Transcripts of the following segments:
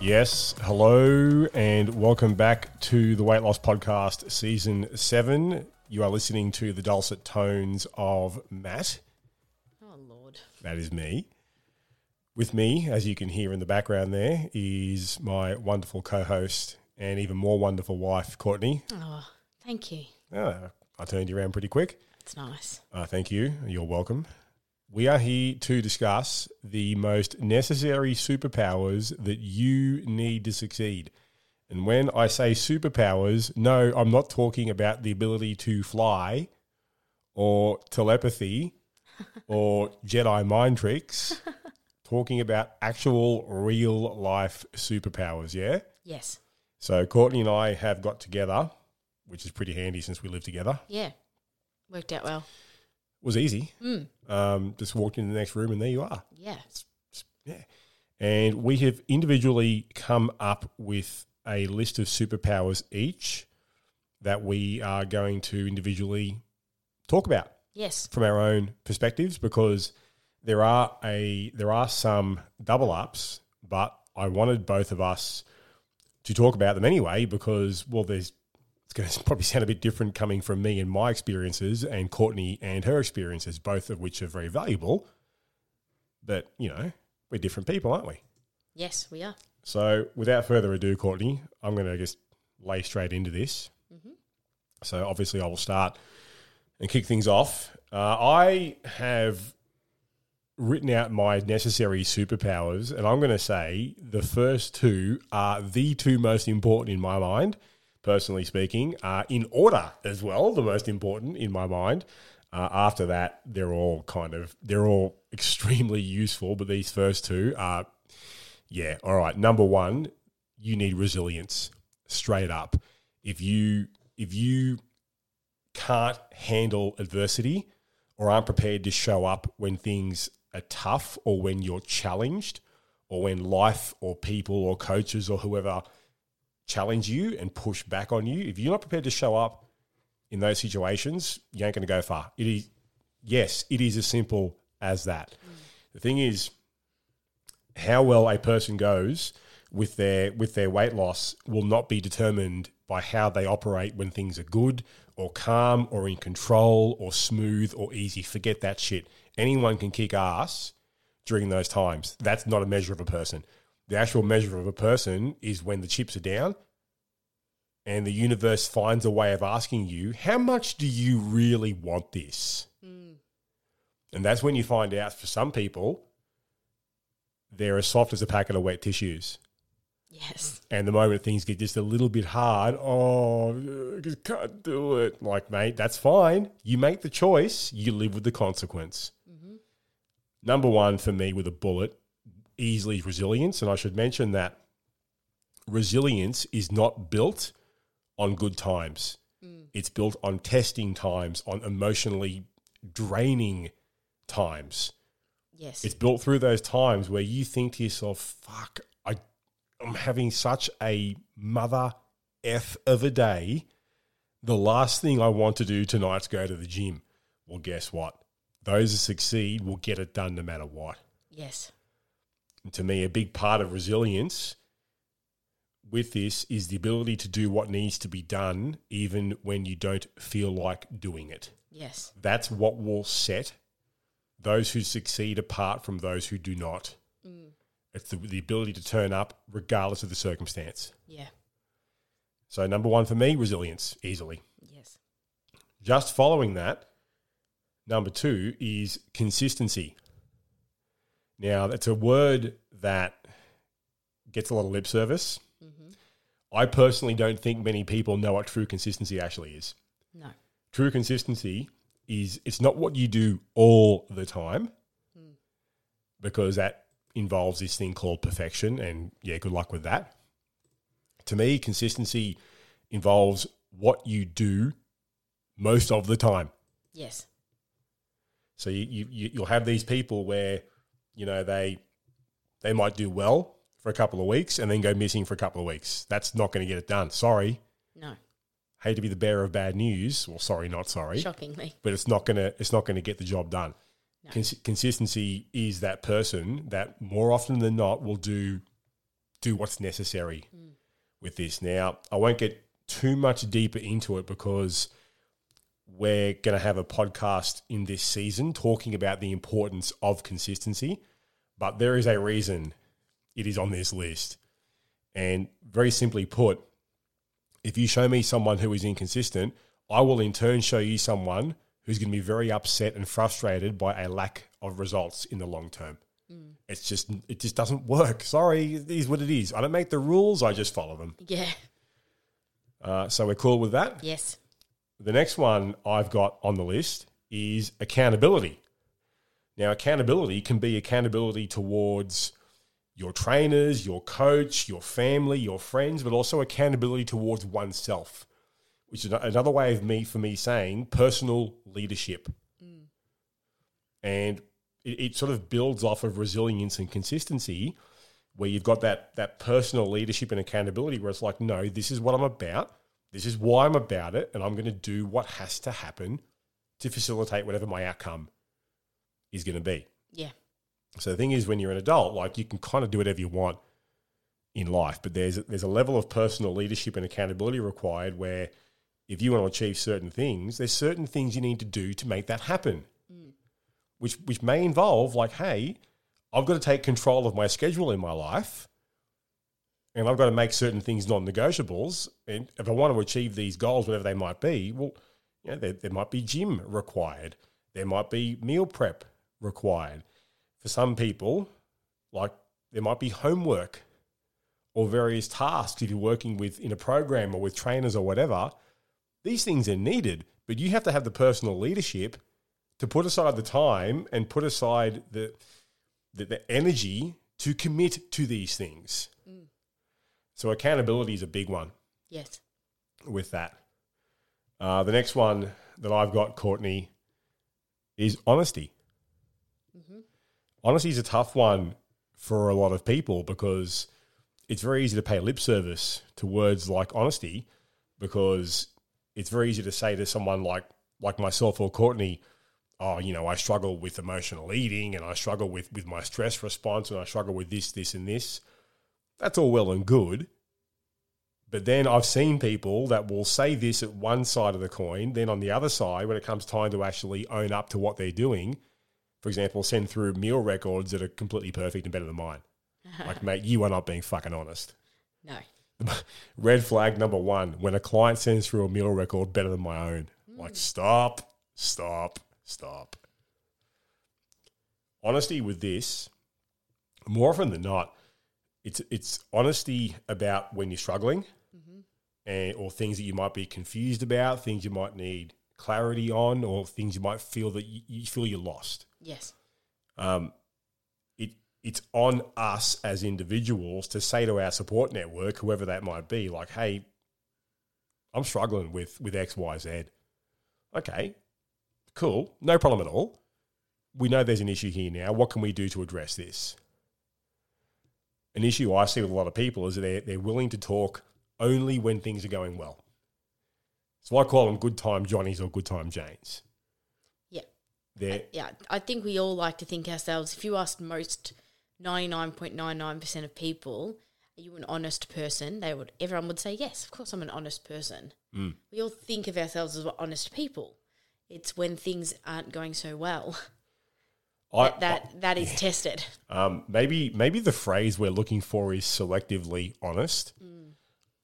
Yes, hello, and welcome back to the Weight Loss Podcast, Season 7. You are listening to the dulcet tones of Matt. Oh Lord. That is me. With me, as you can hear in the background there, is my wonderful co host and even more wonderful wife, Courtney. Oh, thank you. Oh, I turned you around pretty quick. It's nice. Uh, thank you. You're welcome. We are here to discuss the most necessary superpowers that you need to succeed. And when I say superpowers, no, I'm not talking about the ability to fly or telepathy or Jedi mind tricks. talking about actual real life superpowers, yeah? Yes. So Courtney and I have got together, which is pretty handy since we live together. Yeah. Worked out well. was easy. Mm. Um, just walked into the next room and there you are. Yeah. Yeah. And we have individually come up with a list of superpowers each that we are going to individually talk about Yes. from our own perspectives because there are a there are some double ups, but I wanted both of us to talk about them anyway because well there's it's going to probably sound a bit different coming from me and my experiences and Courtney and her experiences, both of which are very valuable. But, you know, we're different people, aren't we? Yes, we are. So, without further ado, Courtney, I'm going to just lay straight into this. So, obviously, I will start and kick things off. Uh, I have written out my necessary superpowers, and I'm going to say the first two are the two most important in my mind, personally speaking, uh, in order as well, the most important in my mind. Uh, after that, they're all kind of they're all extremely useful, but these first two are yeah, all right. Number one, you need resilience. Straight up. If you if you can't handle adversity or aren't prepared to show up when things are tough or when you're challenged or when life or people or coaches or whoever challenge you and push back on you, if you're not prepared to show up in those situations, you ain't going to go far. It is yes, it is as simple as that. The thing is, how well a person goes with their with their weight loss will not be determined by how they operate when things are good or calm or in control or smooth or easy. Forget that shit. Anyone can kick ass during those times. That's not a measure of a person. The actual measure of a person is when the chips are down and the universe finds a way of asking you, how much do you really want this? Hmm. And that's when you find out for some people, they're as soft as a packet of wet tissues. Yes. And the moment things get just a little bit hard, oh, I just can't do it. Like, mate, that's fine. You make the choice, you live with the consequence. Mm-hmm. Number one for me with a bullet, easily is resilience. And I should mention that resilience is not built on good times, mm. it's built on testing times, on emotionally draining times. Yes. It's built through those times where you think to yourself, fuck, I, I'm having such a mother F of a day. The last thing I want to do tonight's go to the gym. Well, guess what? Those who succeed will get it done no matter what. yes. To me, a big part of resilience with this is the ability to do what needs to be done, even when you don't feel like doing it. Yes. That's what will set those who succeed apart from those who do not. Mm. It's the, the ability to turn up regardless of the circumstance. Yeah. So, number one for me, resilience, easily. Yes. Just following that, number two is consistency. Now, that's a word that gets a lot of lip service. Mm-hmm. I personally don't think many people know what true consistency actually is. No. True consistency is it's not what you do all the time mm. because that involves this thing called perfection and yeah good luck with that to me, consistency involves what you do most of the time. Yes. So you, you you- you'll have these people where you know they they might do well for a couple of weeks and then go missing for a couple of weeks. That's not going to get it done. Sorry, No. hate to be the bearer of bad news. Well, sorry, not sorry, Shockingly. but it's not gonna it's not gonna get the job done. Cons- consistency is that person that more often than not will do do what's necessary mm. with this. Now, I won't get too much deeper into it because we're going to have a podcast in this season talking about the importance of consistency, but there is a reason it is on this list. And very simply put, if you show me someone who is inconsistent, I will in turn show you someone who's going to be very upset and frustrated by a lack of results in the long term. It's just it just doesn't work. Sorry, it is what it is. I don't make the rules; I just follow them. Yeah. Uh, so we're cool with that. Yes. The next one I've got on the list is accountability. Now, accountability can be accountability towards your trainers, your coach, your family, your friends, but also accountability towards oneself, which is another way of me for me saying personal leadership. And it, it sort of builds off of resilience and consistency, where you've got that that personal leadership and accountability, where it's like, no, this is what I'm about. This is why I'm about it, and I'm going to do what has to happen to facilitate whatever my outcome is going to be. Yeah. So the thing is, when you're an adult, like you can kind of do whatever you want in life, but there's there's a level of personal leadership and accountability required where if you want to achieve certain things, there's certain things you need to do to make that happen, mm. which which may involve like, hey, I've got to take control of my schedule in my life. And I've got to make certain things non-negotiables. And if I want to achieve these goals, whatever they might be, well, you know, there, there might be gym required. There might be meal prep required. For some people, like there might be homework or various tasks if you're working with in a program or with trainers or whatever. These things are needed, but you have to have the personal leadership to put aside the time and put aside the the, the energy to commit to these things. So accountability is a big one Yes. with that. Uh, the next one that I've got, Courtney, is honesty. Honesty is a tough one for a lot of people because it's very easy to pay lip service to words like honesty because it's very easy to say to someone like like myself or Courtney, oh, you know, I struggle with emotional eating and I struggle with with my stress response and I struggle with this, this, and this. That's all well and good. But then I've seen people that will say this at one side of the coin, then on the other side, when it comes time to actually own up to what they're doing, for example, send through meal records that are completely perfect and better than mine. like, mate, you are not being fucking honest. No. Red flag number one when a client sends through a meal record better than my own. Mm. Like, stop, stop, stop. Honesty with this, more often than not, it's it's honesty about when you're struggling, and or things that you might be confused about, things you might need clarity on, or things you might feel that you, you feel you're lost Yes. um, it it's on us as individuals to say to our support network, whoever that might be, like, "Hey, I'm struggling with with X, Y, Z." Okay, cool, no problem at all. We know there's an issue here now. What can we do to address this? An issue I see with a lot of people is that they're, they're willing to talk only when things are going well. So I call them good time Johnnies or good time Janes. Yeah. Yeah. I think we all like to think ourselves, if you asked most 99.99% of people, are you an honest person? They would, everyone would say, yes, of course I'm an honest person. Mm. We all think of ourselves as honest people. It's when things aren't going so well I, that that, is tested. Um, maybe maybe the phrase we're looking for is selectively honest.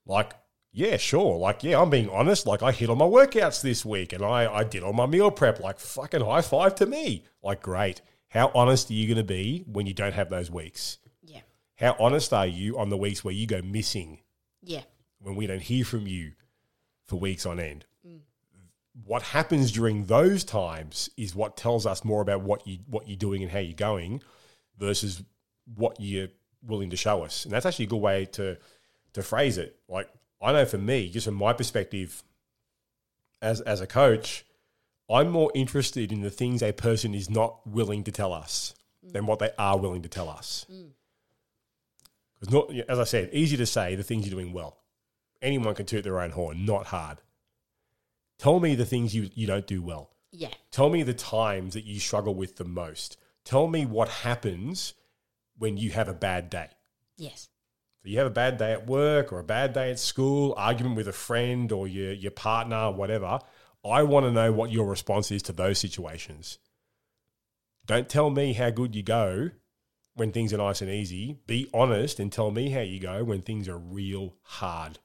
Like, yeah, sure. Like, yeah, I'm being honest. Like, I hit on my workouts this week, and I I did all my meal prep. Like, fucking high five to me. Like, great. How honest are you going to be when you don't have those weeks? Yeah. How honest are you on the weeks where you go missing Yeah. when we don't hear from you for weeks on end? What happens during those times is what tells us more about what you what you're doing and how you're going versus what you're willing to show us. And that's actually a good way to to phrase it. Like I know for me, just from my perspective as as a coach, I'm more interested in the things a person is not willing to tell us mm. than what they are willing to tell us. Mm. Because not, as I said, easy to say the things you're doing well. Anyone can toot their own horn, not hard. Tell me the things you, you don't do well. Yeah. Tell me the times that you struggle with the most. Tell me what happens when you have a bad day. Yes. So you have a bad day at work or a bad day at school, argument with a friend or your, your partner, whatever. I want to know what your response is to those situations. Don't tell me how good you go when things are nice and easy. Be honest and tell me how you go when things are real hard.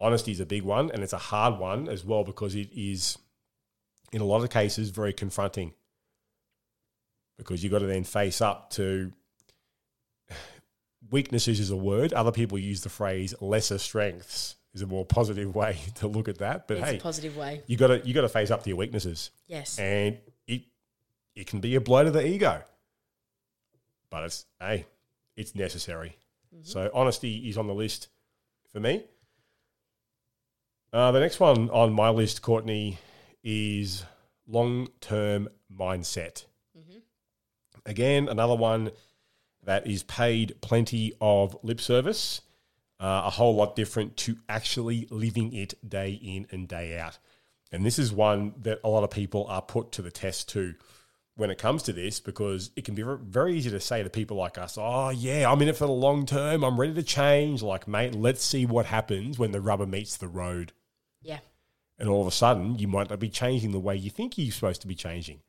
Honesty is a big one, and it's a hard one as well because it is, in a lot of cases, very confronting. Because you've got to then face up to weaknesses is a word. Other people use the phrase lesser strengths is a more positive way to look at that. But It's hey, a positive way. you got to you got to face up to your weaknesses, Yes. and it it can be a blow to the ego. But it's hey, it's necessary. Mm-hmm. So honesty is on the list for me. Uh, the next one on my list, Courtney, is long term mindset. Again, another one that is paid plenty of lip service, uh, a whole lot different to actually living it day in and day out. And this is one that a lot of people are put to the test too when it comes to this because it can be very easy to say to people like us, oh, yeah, I'm in it for the long term. I'm ready to change. Like, mate, let's see what happens when the rubber meets the road. Yeah. And all of a sudden, you might not be changing the way you think you're supposed to be changing.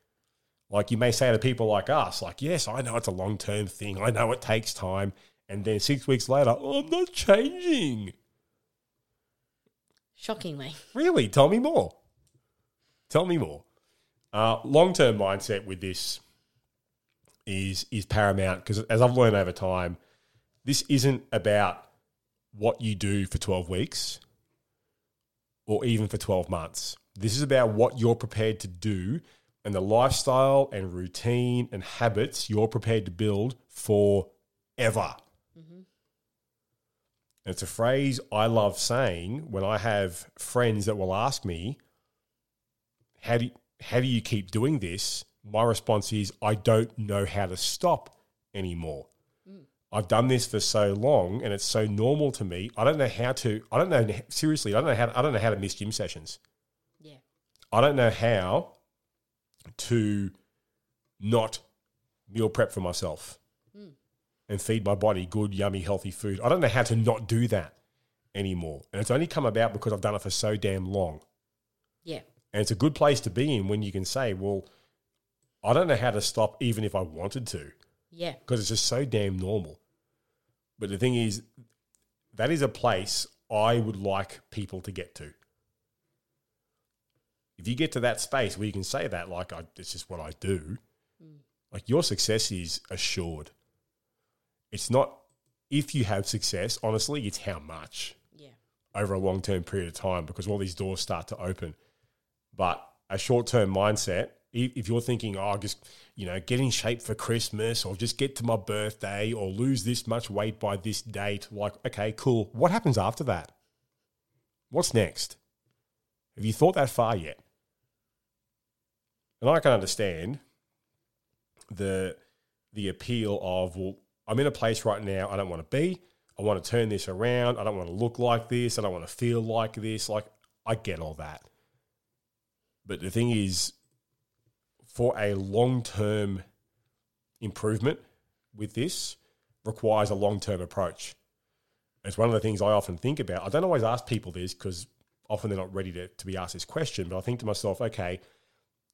Like you may say to people like us, like, yes, I know it's a long term thing. I know it takes time. And then six weeks later, oh, I'm not changing. Shockingly. Really? Tell me more. Tell me more. Uh, Long term mindset with this is is paramount because as I've learned over time, this isn't about what you do for twelve weeks or even for twelve months. This is about what you're prepared to do and the lifestyle and routine and habits you're prepared to build forever. And it's a phrase I love saying when I have friends that will ask me, how do you, how do you keep doing this? My response is, I don't know how to stop anymore. I've done this for so long and it's so normal to me. I don't know how to, I don't know, seriously, I don't know how, I don't know how to miss gym sessions. Yeah. I don't know how to not meal prep for myself hmm. and feed my body good, yummy, healthy food. I don't know how to not do that anymore. And it's only come about because I've done it for so damn long. Yeah. And it's a good place to be in when you can say, well, I don't know how to stop even if I wanted to Yeah. because it's just so damn normal. But the thing is, that is a place I would like people to get to. If you get to that space where you can say that, like, I, it's just what I do, like, your success is assured. It's not if you have success, honestly, it's how much Yeah. over a long term period of time because all these doors start to open. But a short term mindset, if you're thinking, oh, just, you know, get in shape for Christmas or just get to my birthday or lose this much weight by this date, like, okay, cool. What happens after that? What's next? Have you thought that far yet? And I can understand the the appeal of well, I'm in a place right now I don't want to be. I want to turn this around. I don't want to look like this. I don't want to feel like this. Like I get all that. But the thing is, for a long term improvement with this requires a long term approach. It's one of the things I often think about. I don't always ask people this because often they're not ready to, to be asked this question, but I think to myself, okay,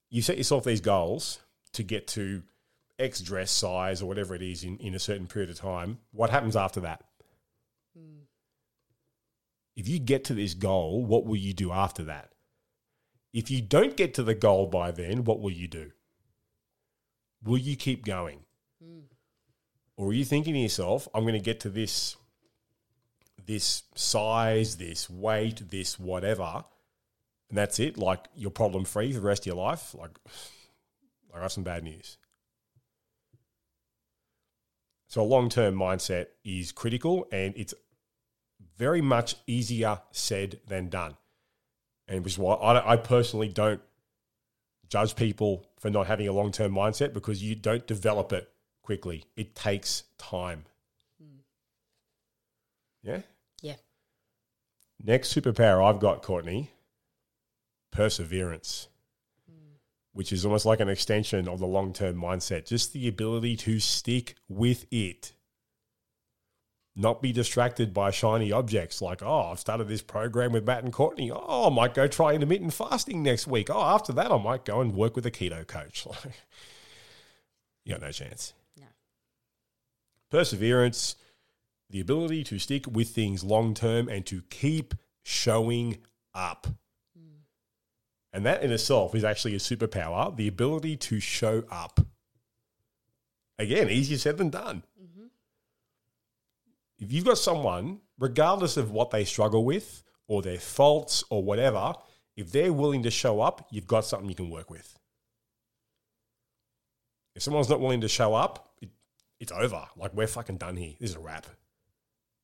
you set yourself these goals to get to X dress size or whatever it is in, in a certain period of time. What happens after that? Hmm. If you get to this goal, what will you do after that? If you don't get to the goal by then, what will you do? Will you keep going? Hmm. Or are you thinking to yourself, I'm going to get to this this size, this weight, this whatever, and that's it? Like you're problem free for the rest of your life? Like I got some bad news. So a long term mindset is critical and it's very much easier said than done. And which is why I, I personally don't judge people for not having a long term mindset because you don't develop it quickly. It takes time. Hmm. Yeah? Yeah. Next superpower I've got, Courtney, perseverance, hmm. which is almost like an extension of the long term mindset. Just the ability to stick with it, not be distracted by shiny objects like, oh, I've started this program with Matt and Courtney. Oh, I might go try intermittent fasting next week. Oh, after that, I might go and work with a keto coach. you got no chance. No. Perseverance, the ability to stick with things long term and to keep showing up. Hmm. And that in itself is actually a superpower the ability to show up. Again, easier said than done. If you've got someone, regardless of what they struggle with or their faults or whatever, if they're willing to show up, you've got something you can work with. If someone's not willing to show up, it, it's over. Like, we're fucking done here. This is a wrap.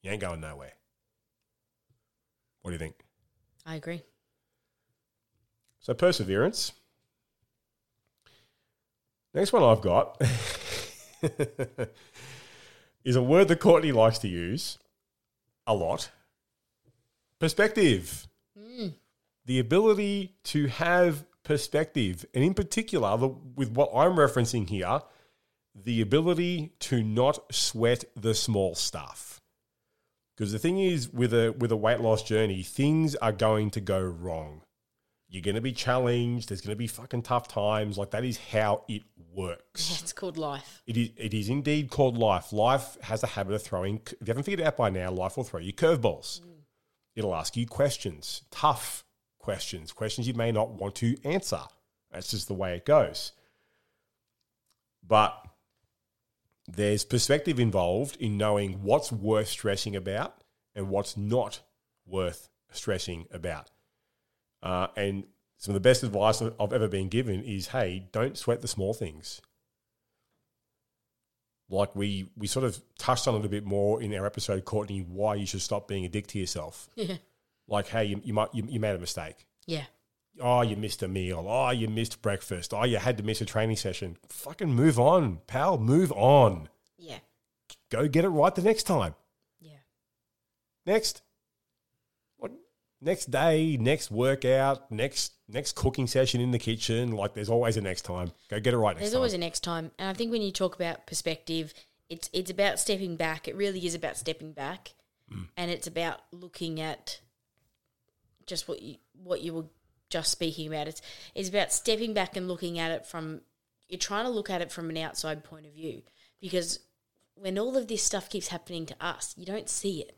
You ain't going nowhere. What do you think? I agree. So perseverance. Next one I've got is a word that Courtney likes to use a lot. Perspective. Hmm. The ability to have perspective, and in particular, the, with what I'm referencing here, the ability to not sweat the small stuff. Because the thing is, with a with a weight loss journey, things are going to go wrong. You're going to be challenged. There's going to be fucking tough times. Like that is how it works. Yeah, it's called life. It is, it is indeed called life. Life has a habit of throwing, if you haven't figured it out by now, life will throw you curveballs. Mm. It'll ask you questions, tough questions, questions you may not want to answer. That's just the way it goes. But there's perspective involved in knowing what's worth stressing about and what's not worth stressing about. Uh, and some of the best advice I've ever been given is, hey, don't sweat the small things. Like we we sort of touched on it a bit more in our episode, Courtney, why you should stop being a dick to yourself. Yeah. Like, hey, you, you might you, you made a mistake. Yeah. Oh, you missed a meal. Oh, you missed breakfast. Oh, you had to miss a training session. Fucking move on, pal. Move on. Yeah. Go get it right the next time. Yeah. Next. Next day, next workout, next next cooking session in the kitchen. Like there's always a next time. Go get it right next There's time. always a next time. And I think when you talk about perspective, it's it's about stepping back. It really is about stepping back. Mm. And it's about looking at just what you what you were just speaking about. It's it's about stepping back and looking at it from you're trying to look at it from an outside point of view. Because when all of this stuff keeps happening to us, you don't see it.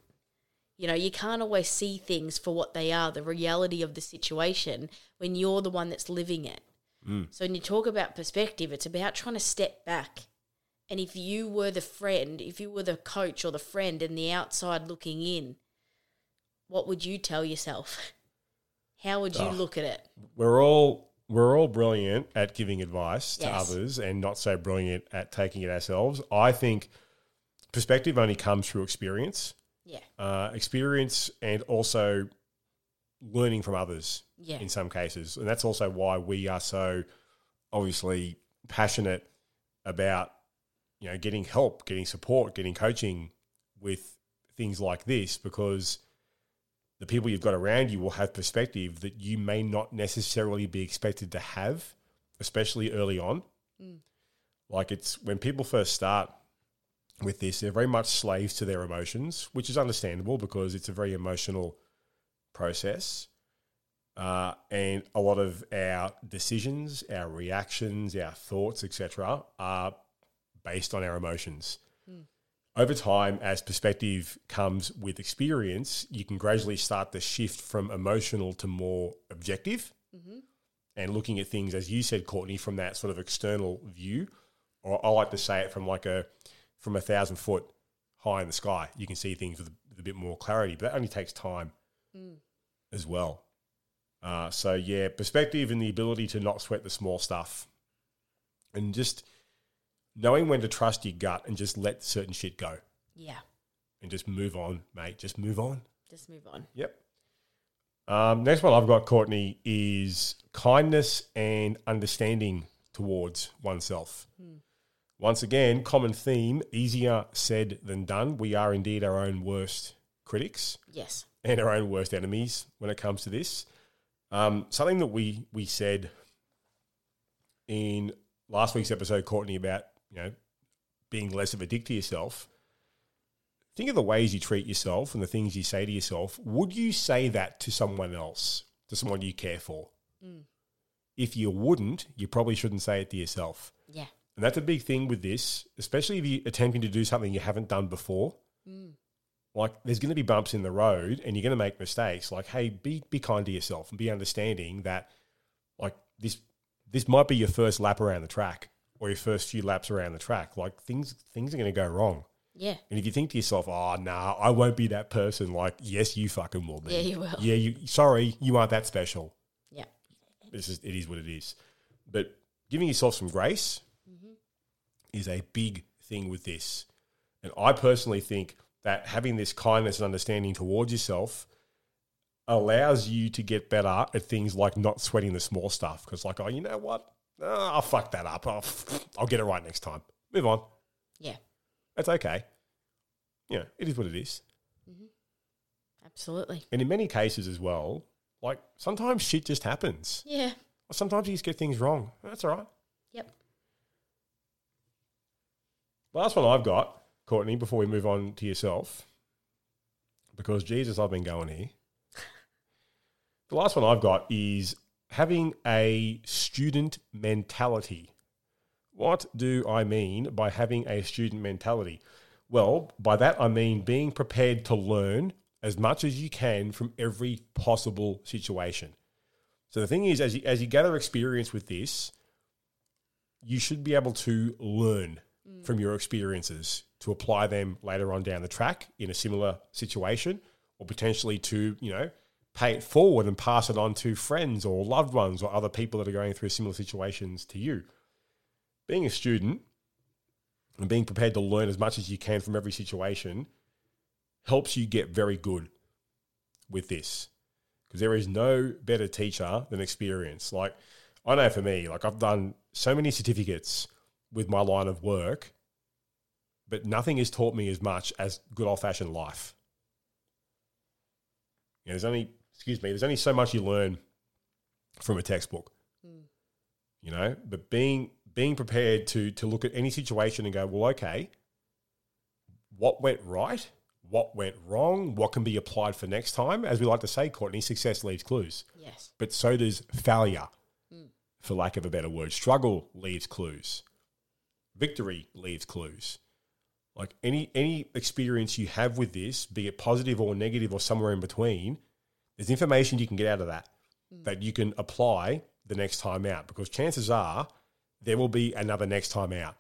You know, you can't always see things for what they are, the reality of the situation, when you're the one that's living it. Mm. So when you talk about perspective, it's about trying to step back. And if you were the friend, if you were the coach or the friend and the outside looking in, what would you tell yourself? How would you Oh. look at it? we're all we're all brilliant at giving advice to Yes. others and not so brilliant at taking it ourselves. I think perspective only comes through experience, Yeah. uh, experience, and also learning from others. Yeah. in some cases, and that's also why we are so obviously passionate about you know getting help, getting support, getting coaching with things like this because the people you've got around you will have perspective that you may not necessarily be expected to have, especially early on. Like it's when people first start with this, they're very much slaves to their emotions, which is understandable because it's a very emotional process. Uh, and a lot of our decisions, our reactions, our thoughts, etc., are based on our emotions over time, as perspective comes with experience, you can gradually start to shift from emotional to more objective and looking at things, as you said, Courtney, from that sort of external view. Or I like to say it from like a from a thousand foot high in the sky. You can see things with a, with a bit more clarity, but that only takes time as well. Uh, so yeah, perspective and the ability to not sweat the small stuff, and just knowing when to trust your gut and just let certain shit go Yeah. and just move on, mate. Just move on. Just move on. Yep. Um, next one I've got, Courtney, is kindness and understanding towards oneself. Once again, common theme easier said than done. We are indeed our own worst critics Yes. and our own worst enemies when it comes to this. Um, something that we we said in last week's episode, Courtney, about you know being less of a dick to yourself. Think of the ways you treat yourself and the things you say to yourself. Would you say that to someone else, to someone you care for? If you wouldn't, you probably shouldn't say it to yourself. Yeah. And that's a big thing with this, especially if you're attempting to do something you haven't done before. Mm. Like, there's going to be bumps in the road and you're going to make mistakes. Like, hey, be, be kind to yourself and be understanding that, like, this this might be your first lap around the track or your first few laps around the track. Like, things things are going to go wrong. Yeah. And if you think to yourself, oh, nah, I won't be that person, like, yes, you fucking will be. Yeah, you will. Yeah, you, sorry, you aren't that special Yeah. it's just it is what it is. But giving yourself some grace is a big thing with this. And I personally think that having this kindness and understanding towards yourself allows you to get better at things like not sweating the small stuff. Because, like, oh, you know what? Oh, I'll fuck that up. I'll, I'll get it right next time. Move on. Yeah. That's okay. Yeah, it is what it is. Mm-hmm. Absolutely. And in many cases as well, like sometimes shit just happens. Yeah. Sometimes you just get things wrong. That's all right. Yep. Last one I've got, Courtney, before we move on to yourself, because Jesus, I've been going here. The last one I've got is having a student mentality. What do I mean by having a student mentality? Well, by that I mean being prepared to learn as much as you can from every possible situation. So the thing is, as you, as you gather experience with this, you should be able to learn from your experiences to apply them later on down the track in a similar situation or potentially to, you know, pay it forward and pass it on to friends or loved ones or other people that are going through similar situations to you. Being a student and being prepared to learn as much as you can from every situation helps you get very good with this because there is no better teacher than experience. Like I know for me, like I've done so many certificates with my line of work, but nothing has taught me as much as good old fashioned life. You know, there's only excuse me, there's only so much you learn from a textbook. Hmm. You know, but being being prepared to to look at any situation and go, well, okay, what went right? What went wrong? What can be applied for next time? As we like to say, Courtney, success leaves clues Yes. but so does failure, hmm. for lack of a better word. Struggle leaves clues. Victory leaves clues. Like any any experience you have with this, be it positive or negative or somewhere in between, there's information you can get out of that hmm. that you can apply the next time out. Because chances are there will be another next time out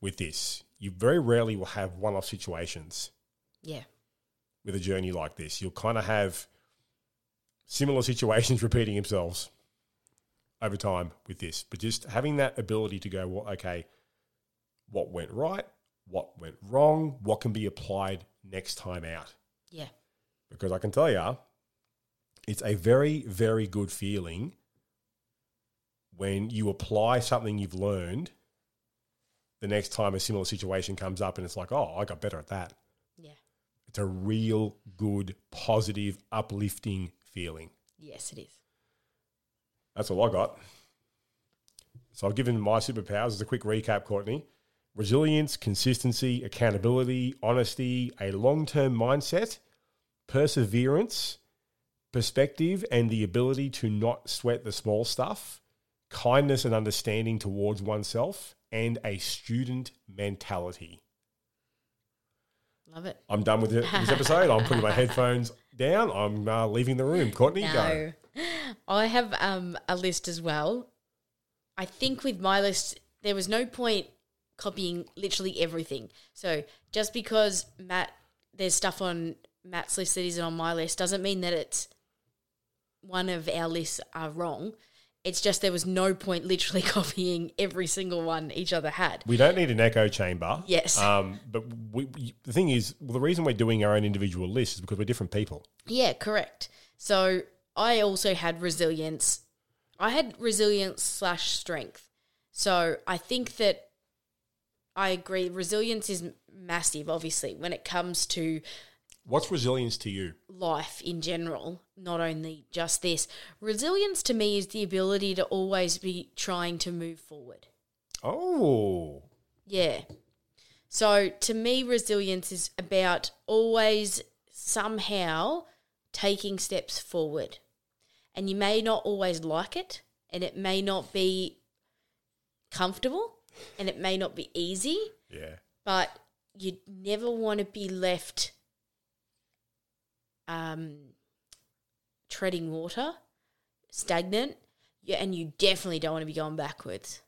with this. You very rarely will have one-off situations Yeah. with a journey like this. You'll kind of have similar situations repeating themselves over time with this. But just having that ability to go, well, okay, what went right? What went wrong? What can be applied next time out? Yeah. Because I can tell you, it's a very, very good feeling when you apply something you've learned the next time a similar situation comes up and it's like, oh, I got better at that. Yeah. It's a real good, positive, uplifting feeling. Yes, it is. That's all I got. So I've given my superpowers as a quick recap, Courtney. Resilience, consistency, accountability, honesty, a long term mindset, perseverance, perspective, and the ability to not sweat the small stuff, kindness and understanding towards oneself, and a student mentality. Love it. I'm done with this episode. I'm putting my headphones down. I'm uh, leaving the room. Courtney, go. I have um, a list as well. I think with my list, there was no point copying literally everything. So just because Matt, there's stuff on Matt's list that isn't on my list, doesn't mean that it's one of our lists are wrong. It's just there was no point literally copying every single one each other had. We don't need an echo chamber. Yes. Um, but we, we, the thing is, well, the reason we're doing our own individual lists is because we're different people. Yeah, correct. So I also had resilience. I had resilience slash strength. So I think that I agree. Resilience is massive, obviously, when it comes to What's resilience to you? life in general, not only just this. Resilience to me is the ability to always be trying to move forward. Oh, Yeah. So to me, resilience is about always somehow taking steps forward. And you may not always like it, and it may not be comfortable, and it may not be easy, yeah. but you never want to be left um, treading water, stagnant, yeah, and you definitely don't want to be going backwards.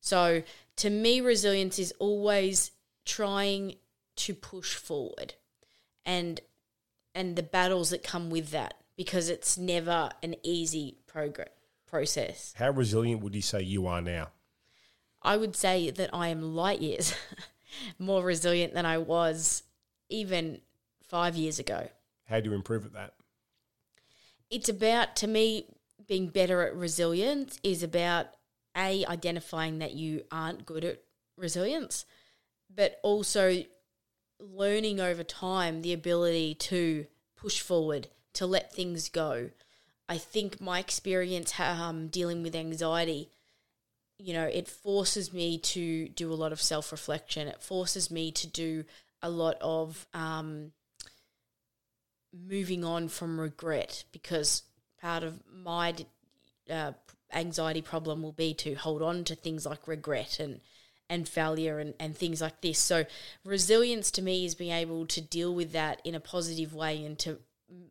So to me, resilience is always trying to push forward, and and the battles that come with that because it's never an easy progress process. How resilient would you say you are now? I would say that I am light years more resilient than I was even five years ago. How do you improve at that? It's about, to me, being better at resilience is about A, identifying that you aren't good at resilience, but also learning over time the ability to push forward, to let things go. I think my experience um, dealing with anxiety you know, it forces me to do a lot of self reflection. It forces me to do a lot of um, moving on from regret because part of my uh, anxiety problem will be to hold on to things like regret and and failure and, and things like this. So resilience to me is being able to deal with that in a positive way and to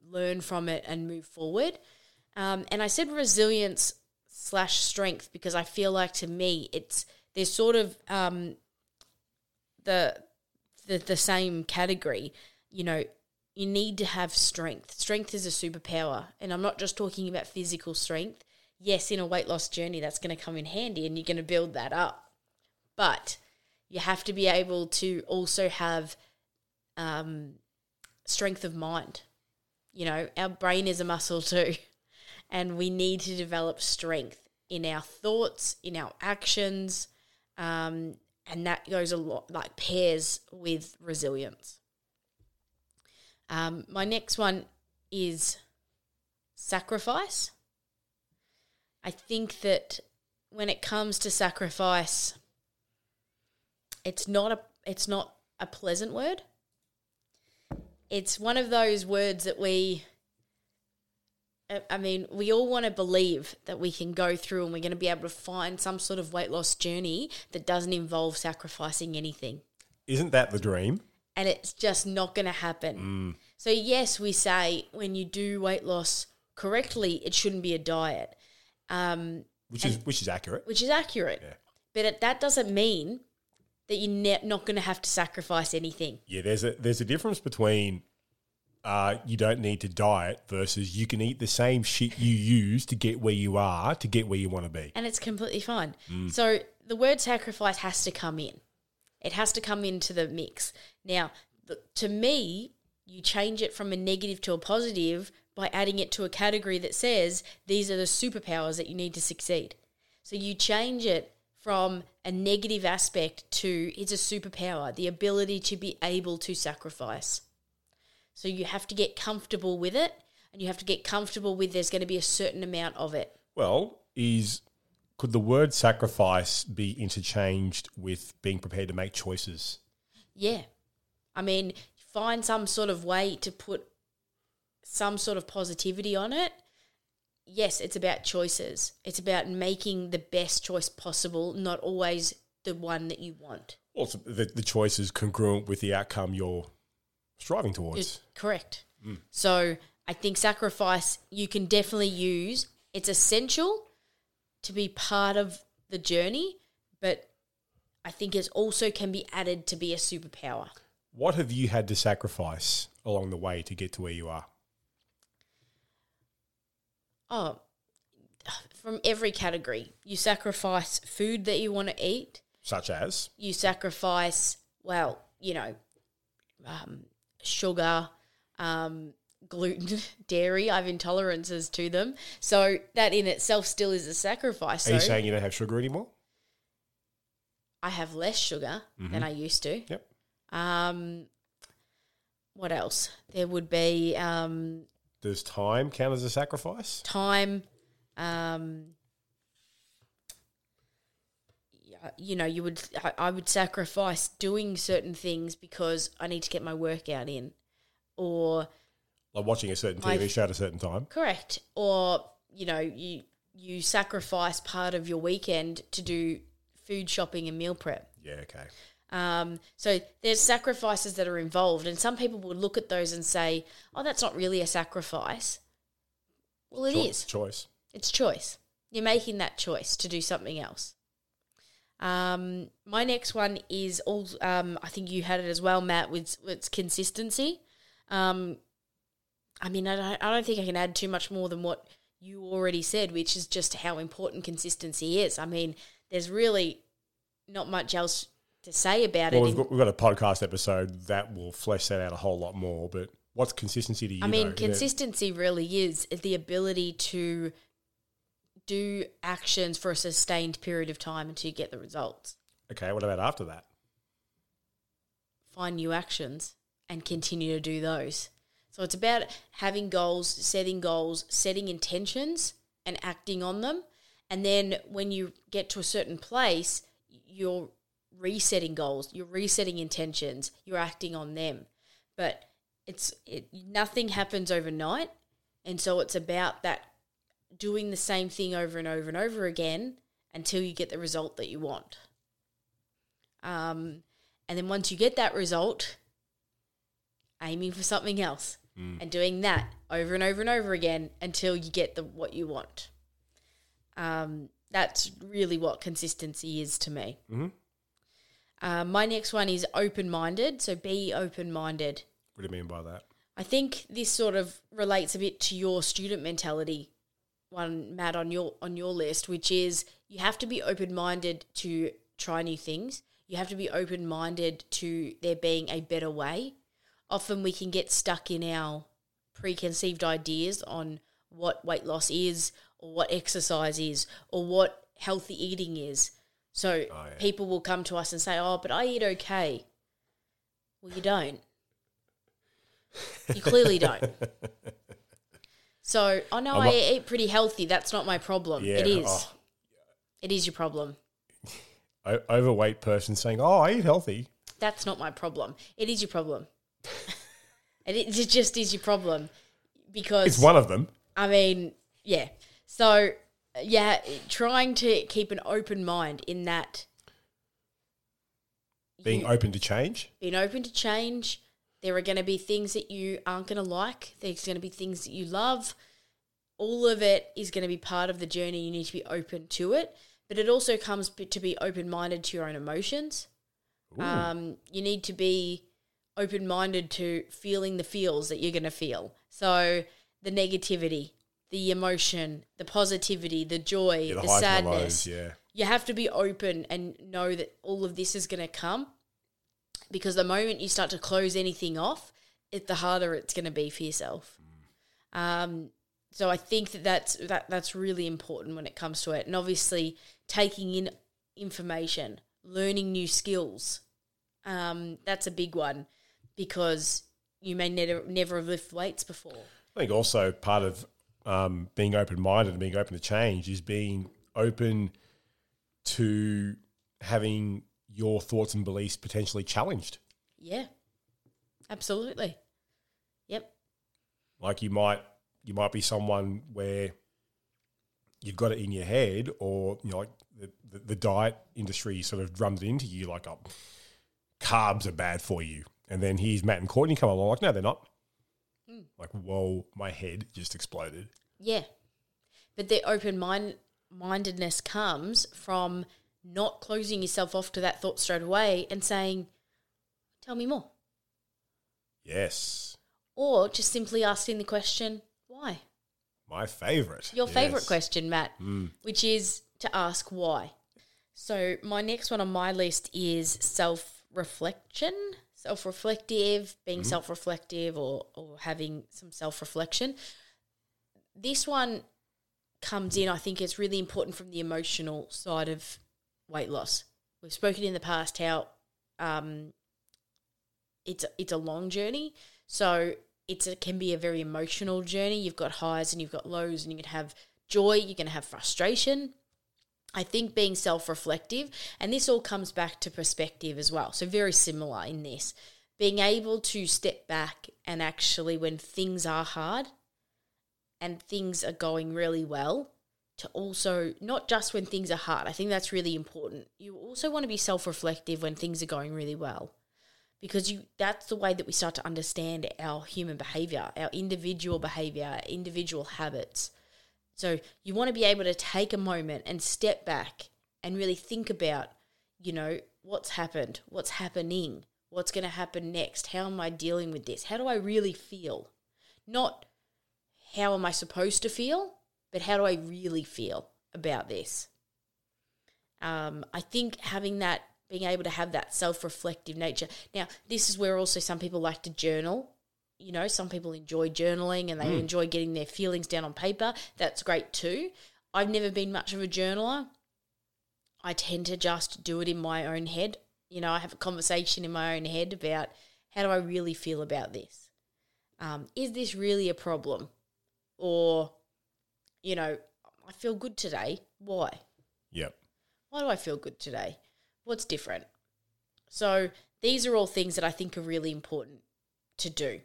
learn from it and move forward. Um, and I said resilience slash strength because I feel like to me it's there's sort of um, the, the the same category. You know, you need to have strength. Strength is a superpower, and I'm not just talking about physical strength. Yes, in a weight loss journey, that's going to come in handy, and you're going to build that up. But you have to be able to also have um, strength of mind. You know, our brain is a muscle too and we need to develop strength in our thoughts, in our actions, um, and that goes a lot like pairs with resilience. Um, my next one is sacrifice. I think that when it comes to sacrifice, it's not a it's not a pleasant word. It's one of those words that we I mean, we all want to believe that we can go through and we're going to be able to find some sort of weight loss journey that doesn't involve sacrificing anything. Isn't that the dream? And it's just not going to happen. So, yes, we say when you do weight loss correctly, it shouldn't be a diet, um, Which is which is accurate. which is accurate. Yeah. But it, that doesn't mean that you're ne- not going to have to sacrifice anything. Yeah, there's a there's a difference between uh, you don't need to diet versus you can eat the same shit you use to get where you are to get where you want to be. and it's completely fine. So the word sacrifice has to come in. It has to come into the mix. Now, to me, you change it from a negative to a positive by adding it to a category that says these are the superpowers that you need to succeed. So you change it from a negative aspect to it's a superpower, the ability to be able to sacrifice. So you have to get comfortable with it and you have to get comfortable with there's going to be a certain amount of it. Well, is could the word sacrifice be interchanged with being prepared to make choices? Yeah. I mean, find some sort of way to put some sort of positivity on it. Yes, it's about choices. It's about making the best choice possible, not always the one that you want. Also, the, the choice is congruent with the outcome you're striving towards. Correct. So I think sacrifice you can definitely use. It's essential to be part of the journey, but I think it also can be added to be a superpower. What have you had to sacrifice along the way to get to where you are? Oh, from every category. You sacrifice food that you want to eat. Such as You sacrifice, well, you know, um, sugar, um, gluten, dairy. I have intolerances to them, so that in itself still is a sacrifice. are you So saying you don't have sugar anymore? I have less sugar Mm-hmm. than I used to. Yep. Um, what else? There would be um, Does time count as a sacrifice? time. Um, yeah, you know, you would. I, I would sacrifice doing certain things because I need to get my workout in, or Like watching a certain TV show at a certain time? correct, or you know, you you sacrifice part of your weekend to do food shopping and meal prep. Yeah, okay. Um, so there's sacrifices that are involved, and some people would look at those and say, "Oh, that's not really a sacrifice." Well, it is. Cho- Choice. It's choice. You're making that choice to do something else. Um, my next one is all. Um, I think you had it as well, Matt. With its consistency. Um, I mean, I don't, I don't think I can add too much more than what you already said, which is just how important consistency is. I mean, there's really not much else to say about Well, it. we've got, we've got a podcast episode that will flesh that out a whole lot more. But what's consistency to you? I mean, though? Consistency really is the ability to do actions for a sustained period of time until you get the results. Okay, what about after that? Find new actions and continue to do those. So it's about having goals, setting goals, setting intentions, and acting on them. And then when you get to a certain place, you're resetting goals, you're resetting intentions, you're acting on them. But it's it, nothing happens overnight, and so it's about that doing the same thing over and over and over again until you get the result that you want. Um, and then once you get that result, aiming for something else and doing that over and over and over again until you get the what you want. Um, that's really what consistency is to me. Mhm. Uh, my next one is open minded. So be open minded. What do you mean by that? I think this sort of relates a bit to your student mentality one Matt on your on your list, which is you have to be open minded to try new things. You have to be open minded to there being a better way. Often we can get stuck in our preconceived ideas on what weight loss is or what exercise is or what healthy eating is. So Oh, yeah. people will come to us and say, "Oh, but I eat okay." Well, you don't. You clearly don't. So, oh no, I'm I eat pretty healthy. That's not my problem. Yeah, it is. oh. It is your problem. O- overweight person saying, "Oh, I eat healthy." That's not my problem. It is your problem. and it, it just is your problem because It's one of them. I mean, yeah. So, yeah, trying to keep an open mind in that Being open to change. being open to change. There are going to be things that you aren't going to like. There's going to be things that you love. All of it is going to be part of the journey. You need to be open to it. But it also comes to be open minded to your own emotions. Um, you need to be open minded to feeling the feels that you're going to feel. So the negativity, the emotion, the positivity, the joy, Yeah, the, the sadness lows. Yeah. you have to be open and know that all of this is going to come because the moment you start to close anything off it the harder it's going to be for yourself. Um, so i think that that's that that's really important when it comes to it. And obviously taking in information learning new skills um, that's a big one because you may never never have lifted weights before. I think also part of um, being open minded and being open to change is being open to having your thoughts and beliefs potentially challenged. yeah absolutely yep Like you might you might be someone where you've got it in your head, or you know, like the, the, the diet industry sort of drums it into you, like oh, carbs are bad for you, and then here's Matt and Courtney come along, like no, they're not. Hmm. Like whoa, my head just exploded. Yeah. But the open mind mindedness comes from not closing yourself off to that thought straight away and saying, Tell me more. Yes, Or just simply asking the question, why? My favorite. Your favorite Yes. Mm. question, Matt, which is to ask why. So, my next one on my list is self reflection, self reflective, being Mm-hmm. self reflective, or, or having some self reflection. This one comes in, I think it's really important from the emotional side of weight loss. We've spoken in the past how um, it's it's a long journey, so it's it can be a very emotional journey. You've got highs and you've got lows, and you can have joy, you can have frustration. I think being self reflective, and this all comes back to perspective as well. So, very similar in this being able to step back and actually, when things are hard and things are going really well, to also not just when things are hard. I think that's really important. You also want to be self reflective when things are going really well because you that's the way that we start to understand our human behavior, our individual behavior, individual habits. So you want to be able to take a moment and step back and really think about, you know, what's happened, what's happening, what's going to happen next, how am I dealing with this? How do I really feel? Not how am I supposed to feel, but how do I really feel about this? Um, I think having that, being able to have that self reflective nature. Now, this is where also some people like to journal. You know, some people enjoy journaling and they enjoy getting their feelings down on paper. That's great too. I've never been much of a journaler. I tend to just do it in my own head. You know, I have a conversation in my own head about how do I really feel about this? Um, is this really a problem? Or, you know, I feel good today. Why? Yep. Why do I feel good today? What's different? So, these are all things that I think are really important to do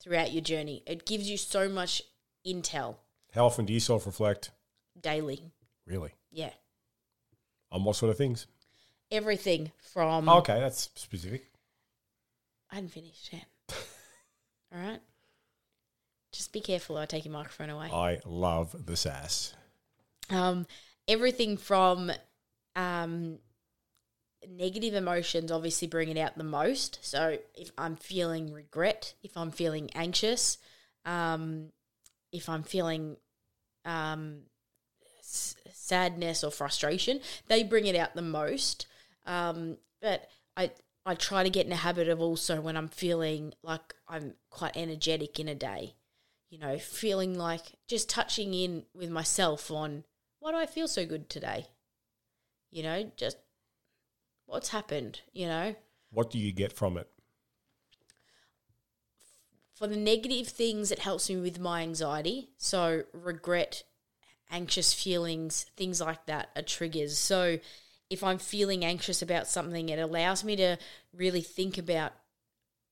throughout your journey. It gives you so much intel How often do you self reflect? daily. Really? Yeah. On what sort of things? Everything from. Oh, okay, that's specific. I hadn't finished yet. all right. Just be careful or I take your microphone away. I love the sass. um, everything from um, negative emotions obviously bring it out the most. So if I'm feeling regret, if I'm feeling anxious, um, if I'm feeling um, s- sadness or frustration, they bring it out the most. Um, but I I try to get in a habit of also when I'm feeling like I'm quite energetic in a day, you know, feeling like just touching in with myself on why do I feel so good today? You know, just what's happened, you know? What do you get from it? For the negative things, it helps me with my anxiety. So, regret, anxious feelings, things like that are triggers. So, if I'm feeling anxious about something, it allows me to really think about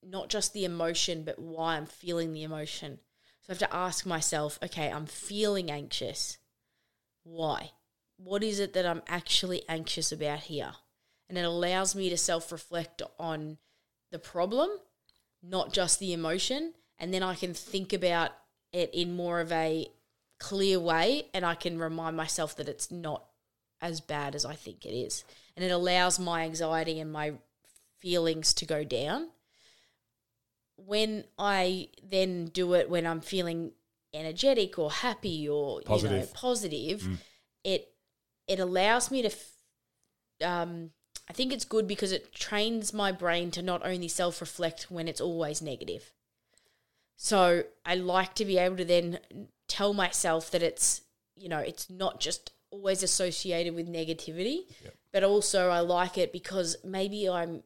not just the emotion, but why I'm feeling the emotion. So, I have to ask myself, okay, I'm feeling anxious. Why? What is it that I'm actually anxious about here? And it allows me to self reflect on the problem not just the emotion, and then I can think about it in more of a clear way and I can remind myself that it's not as bad as I think it is. And it allows my anxiety and my feelings to go down. When I then do it when I'm feeling energetic or happy or you know Positive. positive, it it allows me to f- um, I think it's good because it trains my brain to not only self reflect when it's always negative. So I like to be able to then tell myself that it's, you know, it's not just always associated with negativity, but also I like it because maybe I'm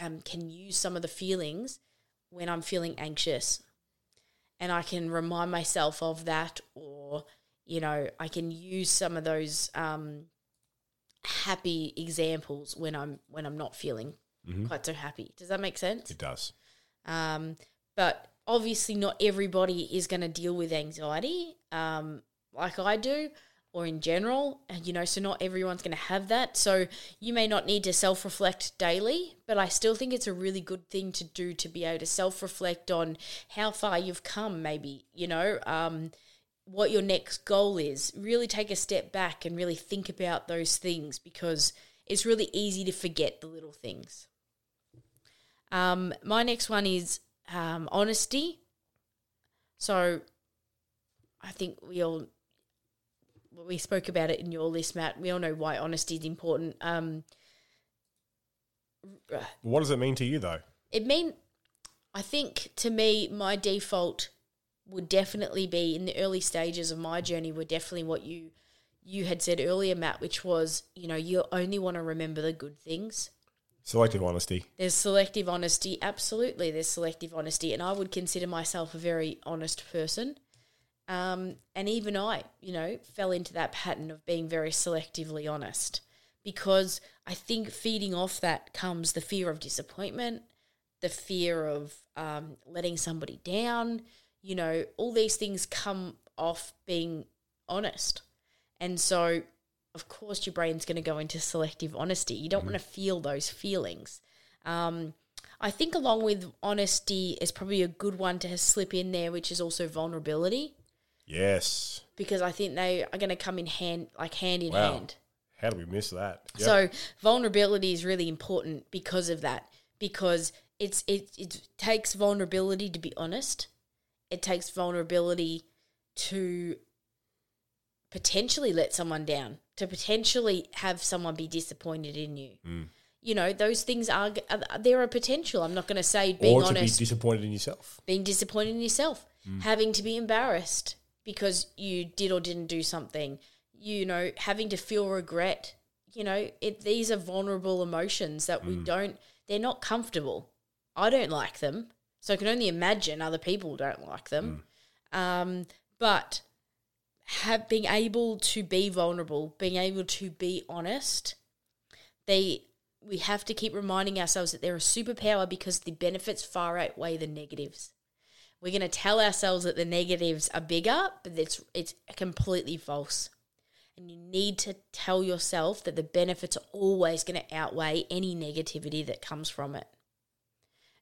um, can use some of the feelings when I'm feeling anxious, and I can remind myself of that, or you know, I can use some of those um, happy examples when I'm when I'm not feeling quite so happy. Does that make sense? It does. Um, but obviously, not everybody is going to deal with anxiety um, like I do, or in general. You know, so not everyone's going to have that. So you may not need to self reflect daily, but I still think it's a really good thing to do to be able to self reflect on how far you've come, maybe, you know. Um, what your next goal is. Really take a step back and really think about those things because it's really easy to forget the little things. Um, my next one is um, honesty. So, I think we all we spoke about it in your list, Matt. We all know why honesty is important. Um, What does it mean to you, though? it mean I think to me my default would definitely be in the early stages of my journey were definitely what you you had said earlier, Matt, which was, you know, you only want to remember the good things. Selective honesty. There's selective honesty, absolutely. There's selective honesty, and I would consider myself a very honest person. Um, and even I, you know, fell into that pattern of being very selectively honest because I think feeding off that comes the fear of disappointment, the fear of um, letting somebody down. You know, all these things come off being honest. And so, of course, your brain's going to go into selective honesty. You don't want to feel those feelings. Um, I think, along with honesty, is probably a good one to slip in there, which is also vulnerability, Yes. because I think they are going to come in hand, like hand in Wow. hand. How do we miss that? Yep. So vulnerability is really important because of that. Because it's it it takes vulnerability to be honest. It takes vulnerability to potentially let someone down, to potentially have someone be disappointed in you. Mm. You know, those things are there are potential. I'm not going to say being or to honest be disappointed in yourself. being disappointed in yourself, Mm. having to be embarrassed because you did or didn't do something, you know, having to feel regret. You know, it these are vulnerable emotions that Mm. we don't they're not comfortable. I don't like them. So I can only imagine other people don't like them. Mm. Um, but have being able to be vulnerable, being able to be honest, they we have to keep reminding ourselves that they're a superpower because the benefits far outweigh the negatives. We're going to tell ourselves that the negatives are bigger, but it's it's completely false. And you need to tell yourself that the benefits are always going to outweigh any negativity that comes from it.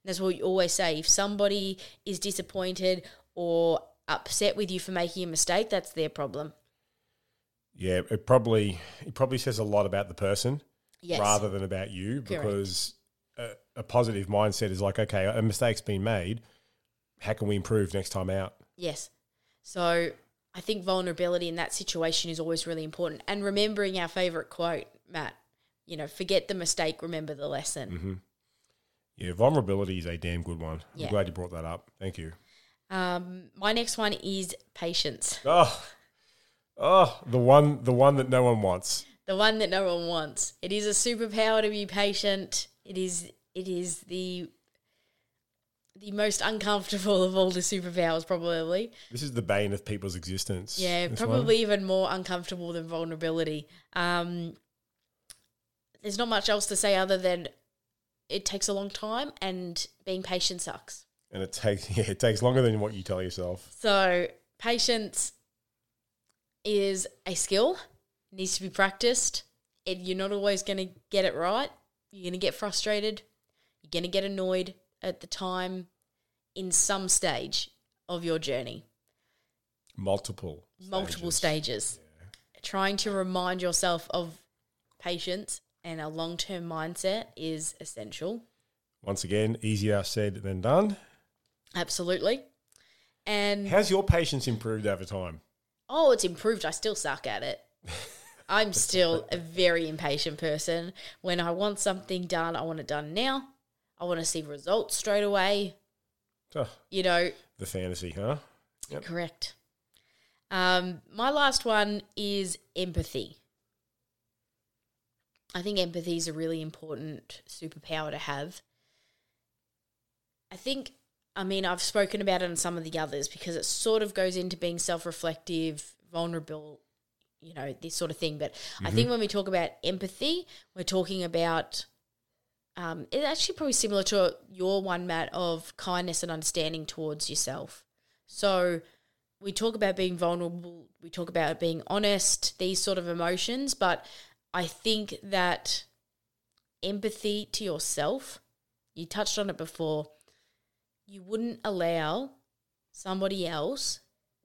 And that's what we always say. If somebody is disappointed or upset with you for making a mistake, that's their problem. Yeah, it probably it probably says a lot about the person Yes. rather than about you because a, a positive mindset is like, okay, a mistake's been made. How can we improve next time out? Yes. So I think vulnerability in that situation is always really important. And remembering our favorite quote, Matt, you know, forget the mistake, remember the lesson. Yeah, vulnerability is a damn good one. Yeah. I'm glad you brought that up. Thank you. Um, my next one is patience, Oh, oh, the one, the one that no one wants. the one that no one wants. It is a superpower to be patient. It is it is the the most uncomfortable of all the superpowers, probably. This is the bane of people's existence. Yeah, this one. probably even more uncomfortable than vulnerability. Um, there's not much else to say other than it takes a long time and being patient sucks. And it takes yeah, it takes longer than what you tell yourself. So patience is a skill, needs to be practiced. It, you're not always going to get it right. You're going to get frustrated. You're going to get annoyed at the time in some stage of your journey. Multiple, multiple stages. stages. Trying to remind yourself of patience and a long term mindset is essential. Once again, easier said than done. Absolutely. And How's your patience improved over time? oh, it's improved. I still suck at it. I'm still a very impatient person. When I want something done, I want it done now. I want to see results straight away. Oh, You know, the fantasy, huh? Yep. Correct. Um, my last one is empathy. I think empathy is a really important superpower to have. I think, I mean, I've spoken about it on some of the others because it sort of goes into being self reflective, vulnerable, you know, this sort of thing. But I think when we talk about empathy, we're talking about um, it's actually probably similar to your one, Matt, of kindness and understanding towards yourself. So we talk about being vulnerable, we talk about being honest, these sort of emotions, but I think that empathy to yourself, you touched on it before, you wouldn't allow somebody else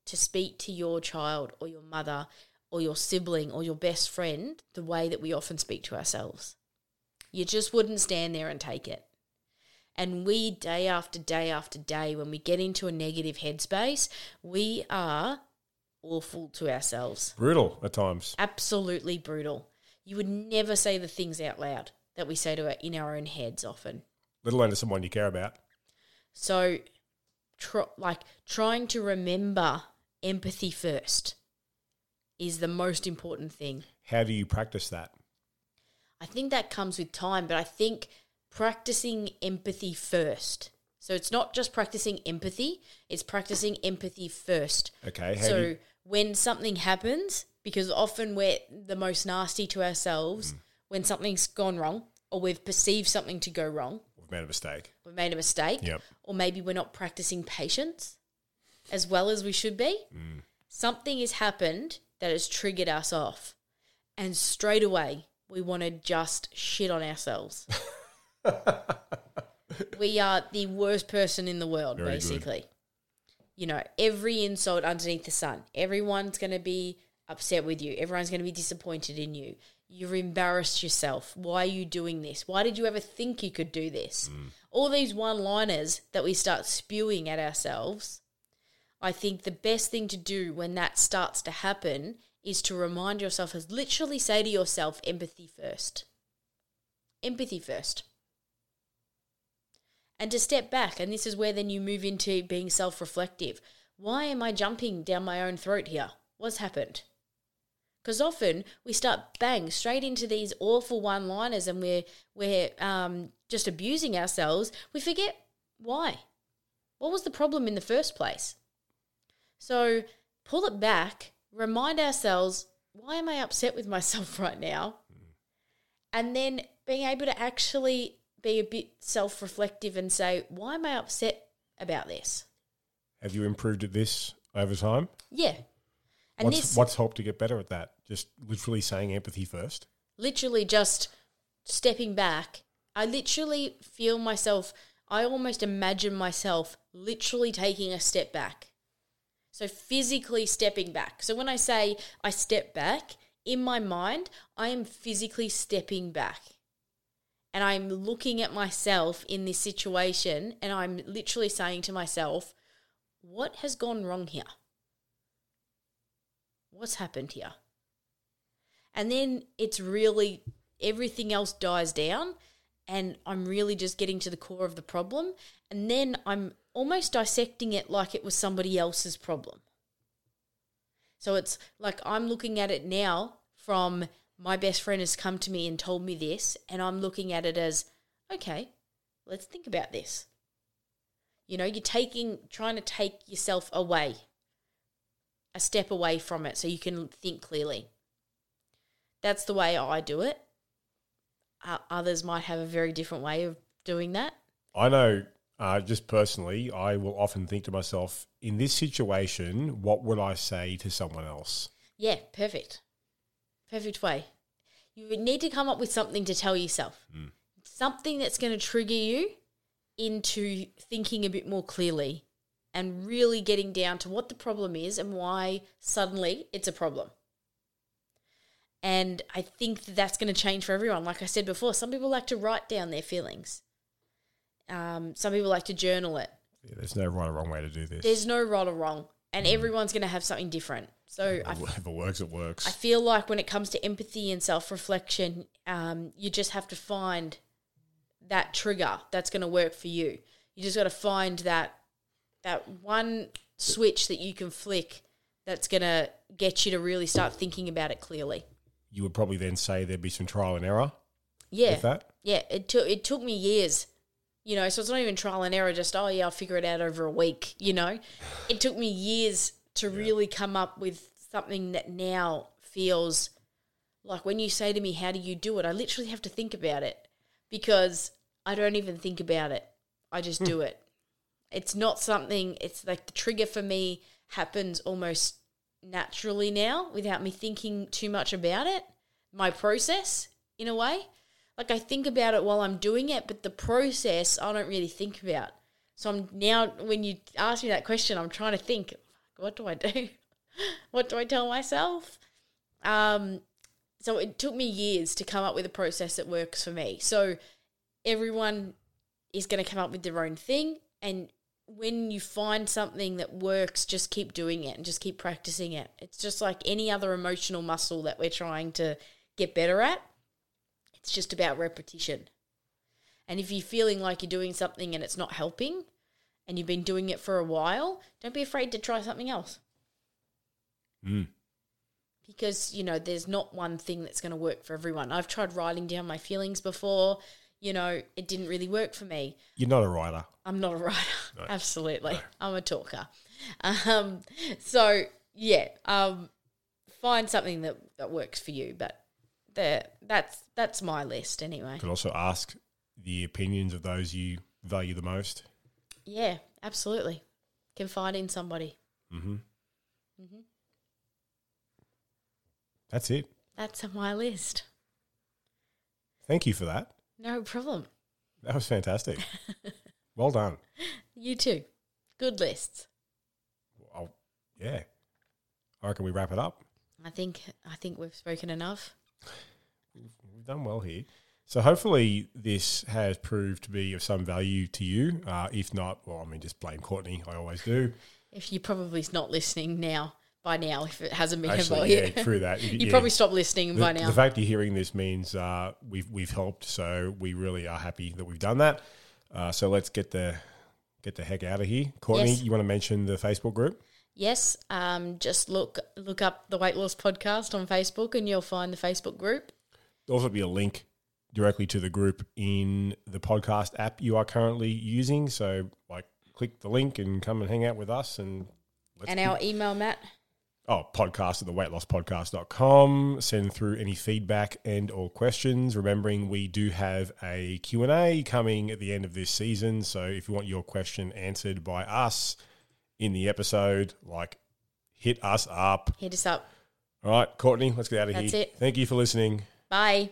to speak to your child or your mother or your sibling or your best friend the way that we often speak to ourselves. You just wouldn't stand there and take it. And we, day after day after day, when we get into a negative headspace, we are awful to ourselves. Brutal at times. Absolutely brutal. You would never say the things out loud that we say to our, in our own heads often. Let alone to someone you care about. So, tr- like trying to remember empathy first is the most important thing. How do you practice that? I think that comes with time, but I think practicing empathy first. So it's not just practicing empathy, it's practicing empathy first. Okay. So you, when something happens, because often we're the most nasty to Mm. ourselves when something's gone wrong or we've perceived something to go wrong, we've made a mistake. we've made a mistake, Yep. or maybe we're not practicing patience as well as we should be. Mm. Something has happened that has triggered us off, and straight away we want to just shit on ourselves. we are the worst person in the world, Very good. basically. You know, every insult underneath the sun, everyone's going to be upset with you. Everyone's going to be disappointed in you. You've embarrassed yourself. Why are you doing this? Why did you ever think you could do this? Mm. All these one liners that we start spewing at ourselves. I think the best thing to do when that starts to happen is to remind yourself, is literally say to yourself, empathy first. Empathy first. And to step back, and this is where then you move into being self reflective. Why am I jumping down my own throat here? What's happened? Because often we start bang straight into these awful one liners and we're, we're um, just abusing ourselves. We forget why. What was the problem in the first place? So pull it back, remind ourselves, why am I upset with myself right now? And then being able to actually be a bit self reflective and say, why am I upset about this? Have you improved at this over time? Yeah. And What's, this what's helped to get better at that? Just literally saying empathy first. literally just stepping back. I literally feel myself, I almost imagine myself literally taking a step back. So physically stepping back. So when I say I step back, in my mind, I am physically stepping back. And I'm looking at myself in this situation and I'm literally saying to myself, what has gone wrong here? What's happened here? And then it's really everything else dies down and I'm really just getting to the core of the problem. And then I'm almost dissecting it like it was somebody else's problem. So it's like I'm looking at it now from my best friend has come to me and told me this, and I'm looking at it as, okay, let's think about this. You know, you're taking, trying to take yourself away, a step away from it so you can think clearly. That's the way I do it. Uh, others might have a very different way of doing that. I know, uh, just personally, I will often think to myself, in this situation, what would I say to someone else? Yeah, perfect. Perfect way. You would need to come up with something to tell yourself. Something that's going to trigger you into thinking a bit more clearly and really getting down to what the problem is and why suddenly it's a problem. And I think that that's going to change for everyone. Like I said before, some people like to write down their feelings. Um, some people like to journal it. Yeah, there's no right or wrong way to do this. There's no right or wrong, and everyone's going to have something different. So I if it works, it works. I feel like when it comes to empathy and self reflection, um, you just have to find that trigger that's going to work for you. You just got to find that that one switch that you can flick that's going to get you to really start thinking about it clearly. you would probably then say there'd be some trial and error Yeah, with that. yeah. It took it took me years, you know. So it's not even trial and error. Just oh yeah, I'll figure it out over a week. You know, it took me years to really come up with something that now feels like when you say to me, "How do you do it?" I literally have to think about it because I don't even think about it. I just hmm. do it. It's not something. It's like the trigger for me happens almost naturally now without me thinking too much about it. My process, in a way. Like I think about it while I'm doing it, but the process I don't really think about. So I'm now when you ask me that question, I'm trying to think, what do I do? what do I tell myself? Um, so it took me years to come up with a process that works for me. So everyone is going to come up with their own thing, and when you find something that works, just keep doing it and just keep practicing it. It's just like any other emotional muscle that we're trying to get better at. It's just about repetition. And if you're feeling like you're doing something and it's not helping and you've been doing it for a while, don't be afraid to try something else. Mm. Because, you know, there's not one thing that's going to work for everyone. I've tried writing down my feelings before. You know, it didn't really work for me. You're not a writer. I'm not a writer. Absolutely. I'm a talker. Um, so, yeah, um, find something that, that works for you. But there, that's that's my list anyway. Could also ask the opinions of those you value the most. Yeah, absolutely. Confide in somebody. Mm-hmm. That's it. That's on my list. Thank you for that. No problem. That was fantastic. well done. You too. Good lists. I'll, yeah. I reckon we wrap it up. I think I think we've spoken enough. We've done well here. So hopefully this has proved to be of some value to you. Uh, if not, well, I mean, just blame Courtney. I always do. If you're probably not listening now by now, if it hasn't been Actually, yeah, through that. you yeah. probably stopped listening the, by now. the fact you're hearing this means uh, we've we've helped. So we really are happy that we've done that. Uh, so let's get the get the heck out of here. Courtney, Yes. you want to mention the Facebook group? Yes, um, just look look up the Weight Loss Podcast on Facebook, and you'll find the Facebook group. There'll also be a link directly to the group in the podcast app you are currently using. So like click the link and come and hang out with us and let's and our email, Matt. oh, podcast at the weight weightlosspodcast.com. Send through any feedback and or questions. Remembering we do have a Q&A coming at the end of this season. So if you want your question answered by us in the episode, like hit us up. Hit us up. All right, Courtney, let's get out of That's here. it. Thank you for listening. Bye.